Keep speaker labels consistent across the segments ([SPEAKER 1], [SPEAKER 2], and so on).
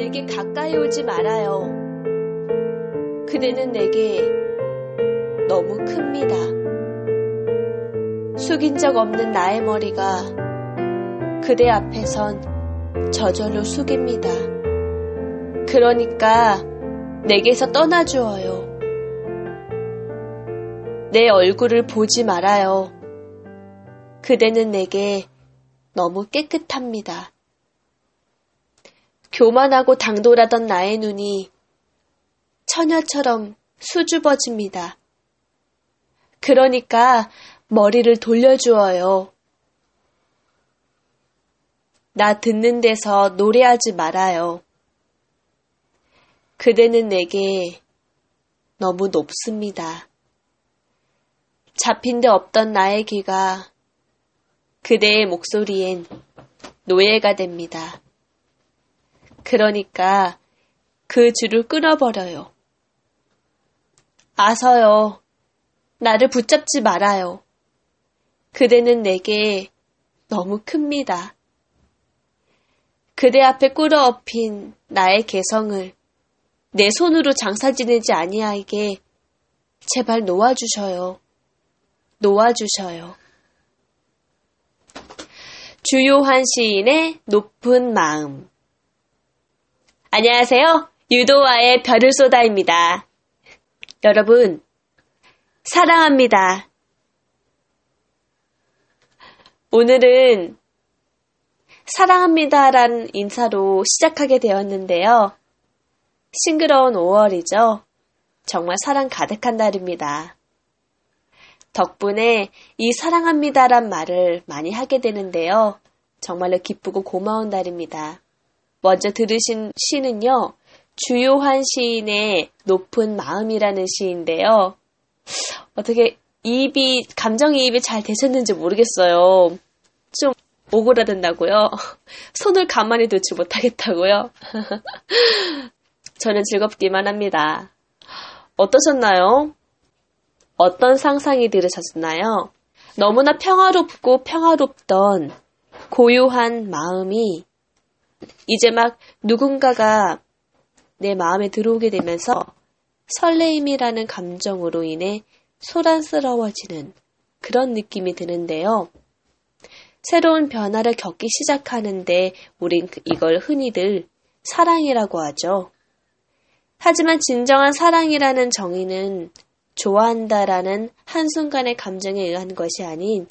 [SPEAKER 1] 내게 가까이 오지 말아요. 그대는 내게 너무 큽니다. 숙인 적 없는 나의 머리가 그대 앞에선 저절로 숙입니다. 그러니까 내게서 떠나주어요. 내 얼굴을 보지 말아요. 그대는 내게 너무 깨끗합니다. 교만하고 당돌하던 나의 눈이 처녀처럼 수줍어집니다. 그러니까 머리를 돌려주어요. 나 듣는 데서 노래하지 말아요. 그대는 내게 너무 높습니다. 잡힌 데 없던 나의 귀가 그대의 목소리엔 노예가 됩니다. 그러니까 그 줄을 끊어버려요. 아서요. 나를 붙잡지 말아요. 그대는 내게 너무 큽니다. 그대 앞에 꿇어엎인 나의 개성을 내 손으로 장사 지내지 아니하게 제발 놓아주셔요. 놓아주셔요. 주요한 시인의 높은 마음. 안녕하세요. 유도와의 별을 쏟아입니다. 여러분, 사랑합니다. 오늘은 사랑합니다란 인사로 시작하게 되었는데요. 싱그러운 5월이죠. 정말 사랑 가득한 날입니다. 덕분에 이 사랑합니다란 말을 많이 하게 되는데요. 정말로 기쁘고 고마운 날입니다. 먼저 들으신 시는요, 주요한 시인의 높은 마음이라는 시인데요. 어떻게 입이, 감정이입이 잘 되셨는지 모르겠어요. 좀 오그라든다고요? 손을 가만히 두지 못하겠다고요? 저는 즐겁기만 합니다. 어떠셨나요? 어떤 상상이 들으셨나요? 너무나 평화롭고 평화롭던 고요한 마음이 이제 막 누군가가 내 마음에 들어오게 되면서 설레임이라는 감정으로 인해 소란스러워지는 그런 느낌이 드는데요. 새로운 변화를 겪기 시작하는데 우린 이걸 흔히들 사랑이라고 하죠. 하지만 진정한 사랑이라는 정의는 좋아한다라는 한순간의 감정에 의한 것이 아닌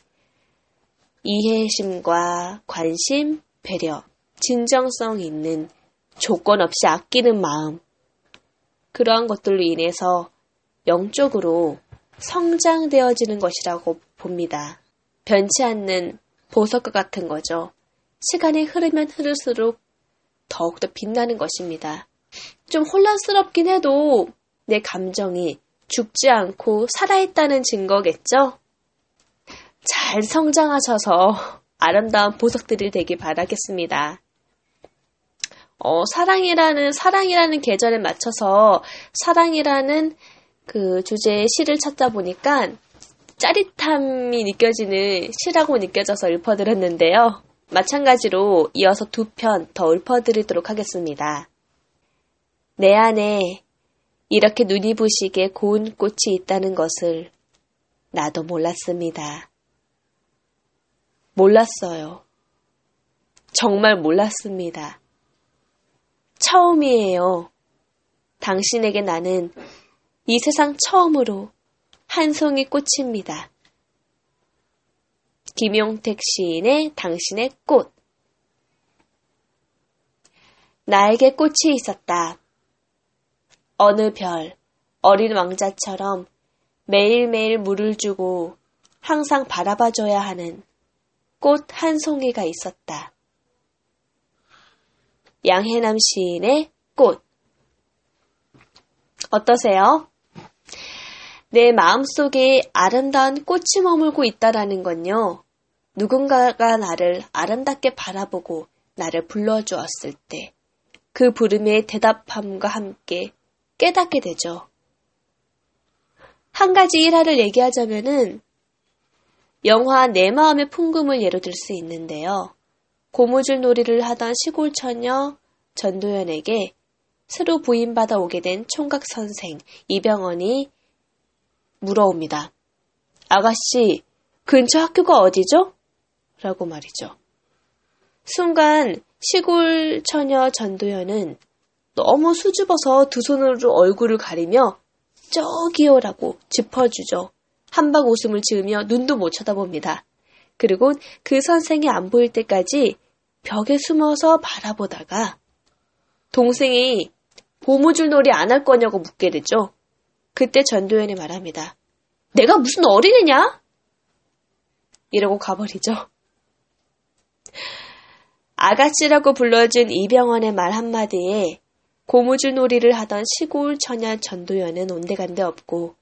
[SPEAKER 1] 이해심과 관심, 배려, 진정성 있는 조건 없이 아끼는 마음. 그러한 것들로 인해서 영적으로 성장되어지는 것이라고 봅니다. 변치 않는 보석과 같은 거죠. 시간이 흐르면 흐를수록 더욱더 빛나는 것입니다. 좀 혼란스럽긴 해도 내 감정이 죽지 않고 살아있다는 증거겠죠? 잘 성장하셔서 아름다운 보석들이 되길 바라겠습니다. 어, 사랑이라는, 사랑이라는 계절에 맞춰서 사랑이라는 그 주제의 시를 찾다 보니까 짜릿함이 느껴지는 시라고 느껴져서 읊어드렸는데요. 마찬가지로 이어서 두 편 더 읊어드리도록 하겠습니다. 내 안에 이렇게 눈이 부시게 고운 꽃이 있다는 것을 나도 몰랐습니다. 몰랐어요. 정말 몰랐습니다. 처음이에요. 당신에게 나는 이 세상 처음으로 한 송이 꽃입니다. 김용택 시인의 당신의 꽃. 나에게 꽃이 있었다. 어느 별, 어린 왕자처럼 매일매일 물을 주고 항상 바라봐줘야 하는 꽃 한 송이가 있었다. 양해남 시인의 꽃. 어떠세요? 내 마음속에 아름다운 꽃이 머물고 있다라는 건요. 누군가가 나를 아름답게 바라보고 나를 불러주었을 때 그 부름에 대답함과 함께 깨닫게 되죠. 한 가지 일화를 얘기하자면은 영화 내 마음의 풍금을 예로 들 수 있는데요. 고무줄 놀이를 하던 시골 처녀 전도연에게 새로 부임받아 오게 된 총각 선생 이병헌이 물어옵니다. 아가씨, 근처 학교가 어디죠? 라고 말이죠. 순간 시골 처녀 전도연은 너무 수줍어서 두 손으로 얼굴을 가리며 저기요라고 짚어주죠. 한박 웃음을 지으며 눈도 못 쳐다봅니다. 그리고 그 선생이 안 보일 때까지 벽에 숨어서 바라보다가 동생이 고무줄 놀이 안 할 거냐고 묻게 되죠. 그때 전도연이 말합니다. 내가 무슨 어린애냐? 이러고 가버리죠. 아가씨라고 불러준 이병헌의 말 한마디에 고무줄 놀이를 하던 시골 처녀 전도연은 온데간데 없고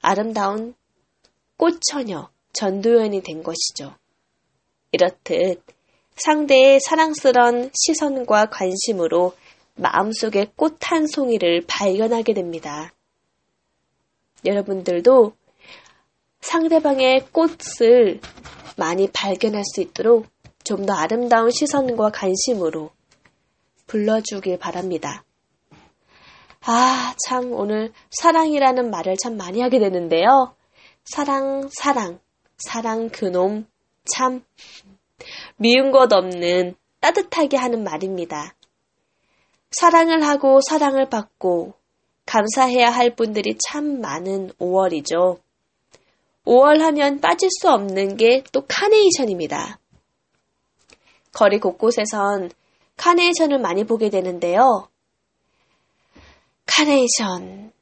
[SPEAKER 1] 아름다운 꽃처녀 전도연이 된 것이죠. 이렇듯 상대의 사랑스런 시선과 관심으로 마음속에 꽃한 송이를 발견하게 됩니다. 여러분들도 상대방의 꽃을 많이 발견할 수 있도록 좀 더 아름다운 시선과 관심으로 불러주길 바랍니다. 아, 참, 오늘 사랑이라는 말을 참 많이 하게 되는데요. 사랑, 사랑, 사랑 그놈, 참, 미운 것 없는 따뜻하게 하는 말입니다. 사랑을 하고 사랑을 받고 감사해야 할 분들이 참 많은 5월이죠. 5월 하면 빠질 수 없는 게 또 카네이션입니다. 거리 곳곳에선 카네이션을 많이 보게 되는데요. 카네이션.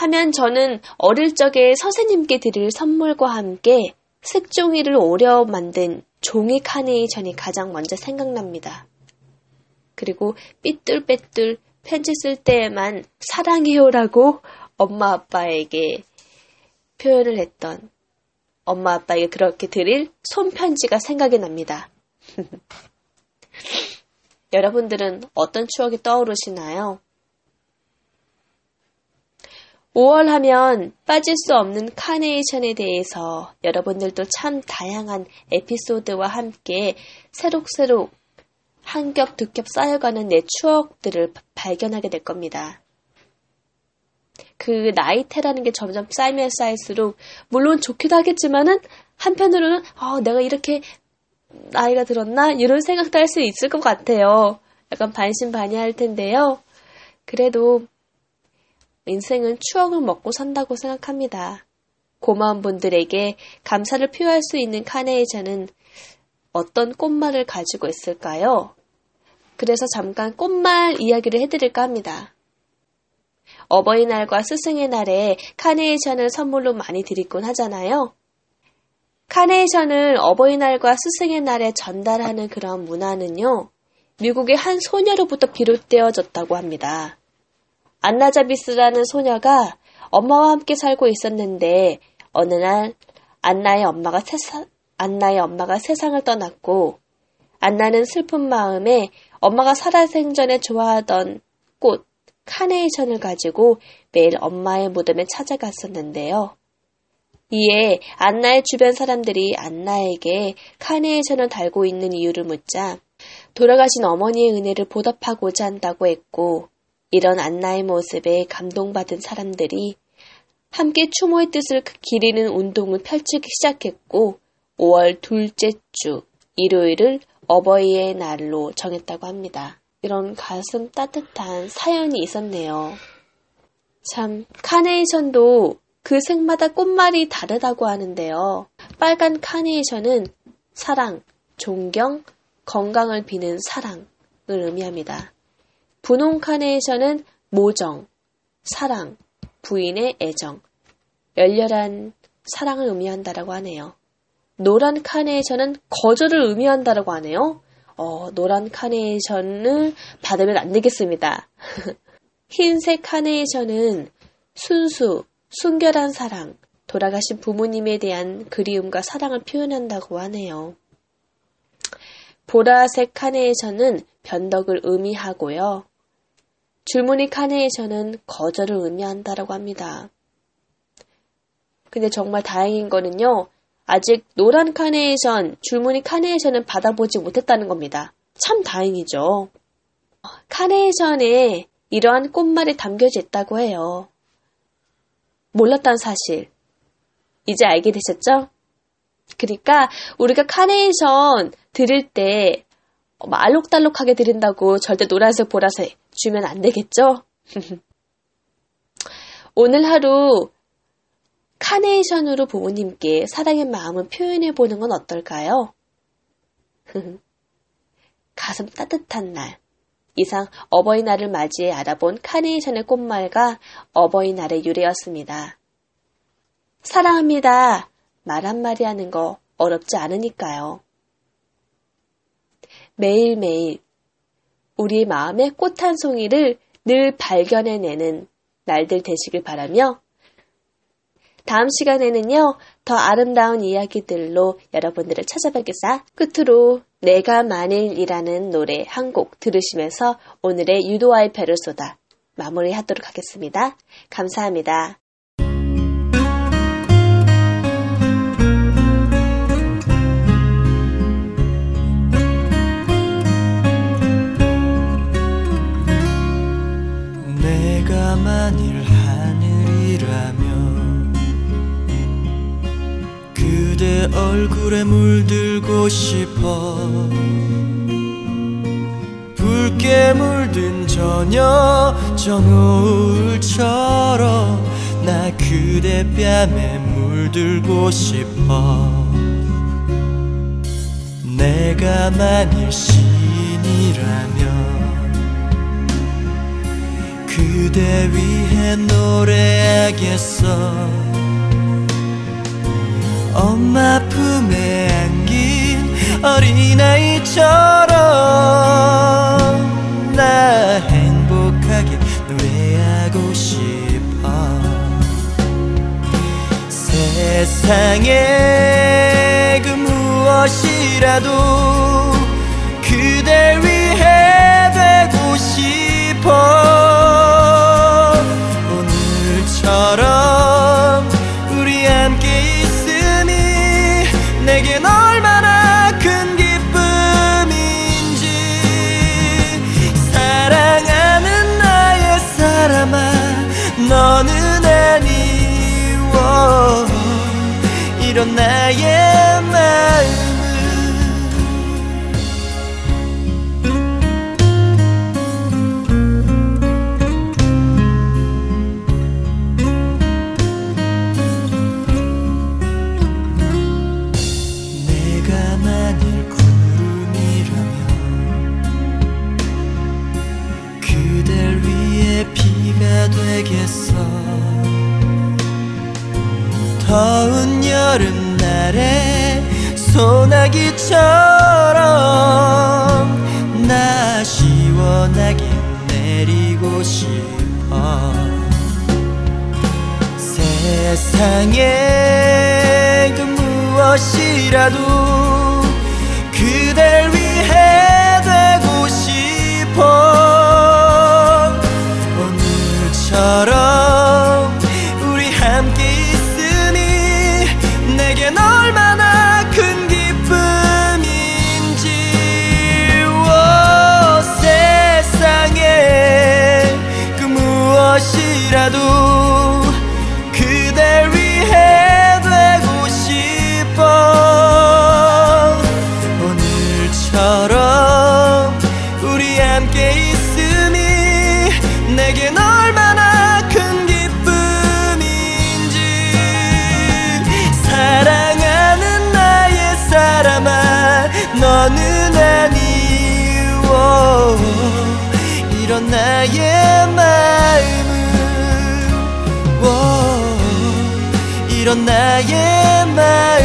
[SPEAKER 1] 하면 저는 어릴 적에 선생님께 드릴 선물과 함께 색종이를 오려 만든 종이 카네이션이 가장 먼저 생각납니다. 그리고 삐뚤빼뚤 편지 쓸 때에만 사랑해요라고 엄마 아빠에게 표현을 했던 엄마 아빠에게 그렇게 드릴 손편지가 생각이 납니다. 여러분들은 어떤 추억이 떠오르시나요? 5월 하면 빠질 수 없는 카네이션에 대해서 여러분들도 참 다양한 에피소드와 함께 새록새록 한 겹, 두 겹 쌓여가는 내 추억들을 발견하게 될 겁니다. 그 나이테라는 게 점점 쌓이면 쌓일수록 물론 좋기도 하겠지만은 한편으로는 어, 내가 이렇게 나이가 들었나 이런 생각도 할 수 있을 것 같아요. 약간 반신반의할 텐데요. 그래도 인생은 추억을 먹고 산다고 생각합니다. 고마운 분들에게 감사를 표할 수 있는 카네이션은 어떤 꽃말을 가지고 있을까요? 그래서 잠깐 꽃말 이야기를 해드릴까 합니다. 어버이날과 스승의 날에 카네이션을 선물로 많이 드리곤 하잖아요. 카네이션을 어버이날과 스승의 날에 전달하는 그런 문화는요, 미국의 한 소녀로부터 비롯되어졌다고 합니다. 안나자비스라는 소녀가 엄마와 함께 살고 있었는데 어느 날 안나의 엄마가 세상, 안나의 엄마가 세상을 떠났고 안나는 슬픈 마음에 엄마가 살아생전에 좋아하던 꽃 카네이션을 가지고 매일 엄마의 무덤에 찾아갔었는데요. 이에 안나의 주변 사람들이 안나에게 카네이션을 달고 있는 이유를 묻자 돌아가신 어머니의 은혜를 보답하고자 한다고 했고 이런 안나의 모습에 감동받은 사람들이 함께 추모의 뜻을 기리는 운동을 펼치기 시작했고 5월 둘째 주 일요일을 어버이의 날로 정했다고 합니다. 이런 가슴 따뜻한 사연이 있었네요. 참, 카네이션도 그 색마다 꽃말이 다르다고 하는데요. 빨간 카네이션은 사랑, 존경, 건강을 비는 사랑을 의미합니다. 분홍 카네이션은 모정, 사랑, 부인의 애정, 열렬한 사랑을 의미한다라고 하네요. 노란 카네이션은 거절을 의미한다라고 하네요. 어, 노란 카네이션을 받으면 안 되겠습니다. 흰색 카네이션은 순수, 순결한 사랑, 돌아가신 부모님에 대한 그리움과 사랑을 표현한다고 하네요. 보라색 카네이션은 변덕을 의미하고요. 줄무늬 카네이션은 거절을 의미한다라고 합니다. 근데 정말 다행인 거는요. 아직 노란 카네이션, 줄무늬 카네이션은 받아보지 못했다는 겁니다. 참 다행이죠. 카네이션에 이러한 꽃말이 담겨져 있다고 해요. 몰랐던 사실. 이제 알게 되셨죠? 그러니까 우리가 카네이션 드릴 때뭐 알록달록하게 드린다고 절대 노란색, 보라색 주면 안 되겠죠? 오늘 하루 카네이션으로 부모님께 사랑의 마음을 표현해 보는 건 어떨까요? 가슴 따뜻한 날. 이상 어버이날을 맞이해 알아본 카네이션의 꽃말과 어버이날의 유래였습니다. 사랑합니다. 말 한마디 하는 거 어렵지 않으니까요. 매일매일 우리 마음의 꽃 한 송이를 늘 발견해내는 날들 되시길 바라며 다음 시간에는요, 더 아름다운 이야기들로 여러분들을 찾아뵙겠사. 끝으로 내가 만일이라는 노래 한 곡 들으시면서 오늘의 유도와의 배를 쏟아 마무리하도록 하겠습니다. 감사합니다.
[SPEAKER 2] 만일 하늘이라면 그대 얼굴에 물들고 싶어 붉게 물든 저녁 저 노을처럼 나 그대 뺨에 물들고 싶어 내가 만일 신이라면 그대 위해 노래하겠어. 엄마 품에 안긴 어린아이처럼 나 행복하게 노래하고 싶어. 세상에 그 무엇이라도 내겐 얼마나 큰 기쁨인지. 사랑하는 나의 사람아 너는 아니워. 이런 나의 마음 세상에 그 무엇이라도 그댈 위해 되고 싶어. 오늘처럼 우리 함께 있으니 내겐 얼마나 큰 기쁨인지. 오, 세상에 그 무엇이라도 이런 나의 마음은 이런 나의 마음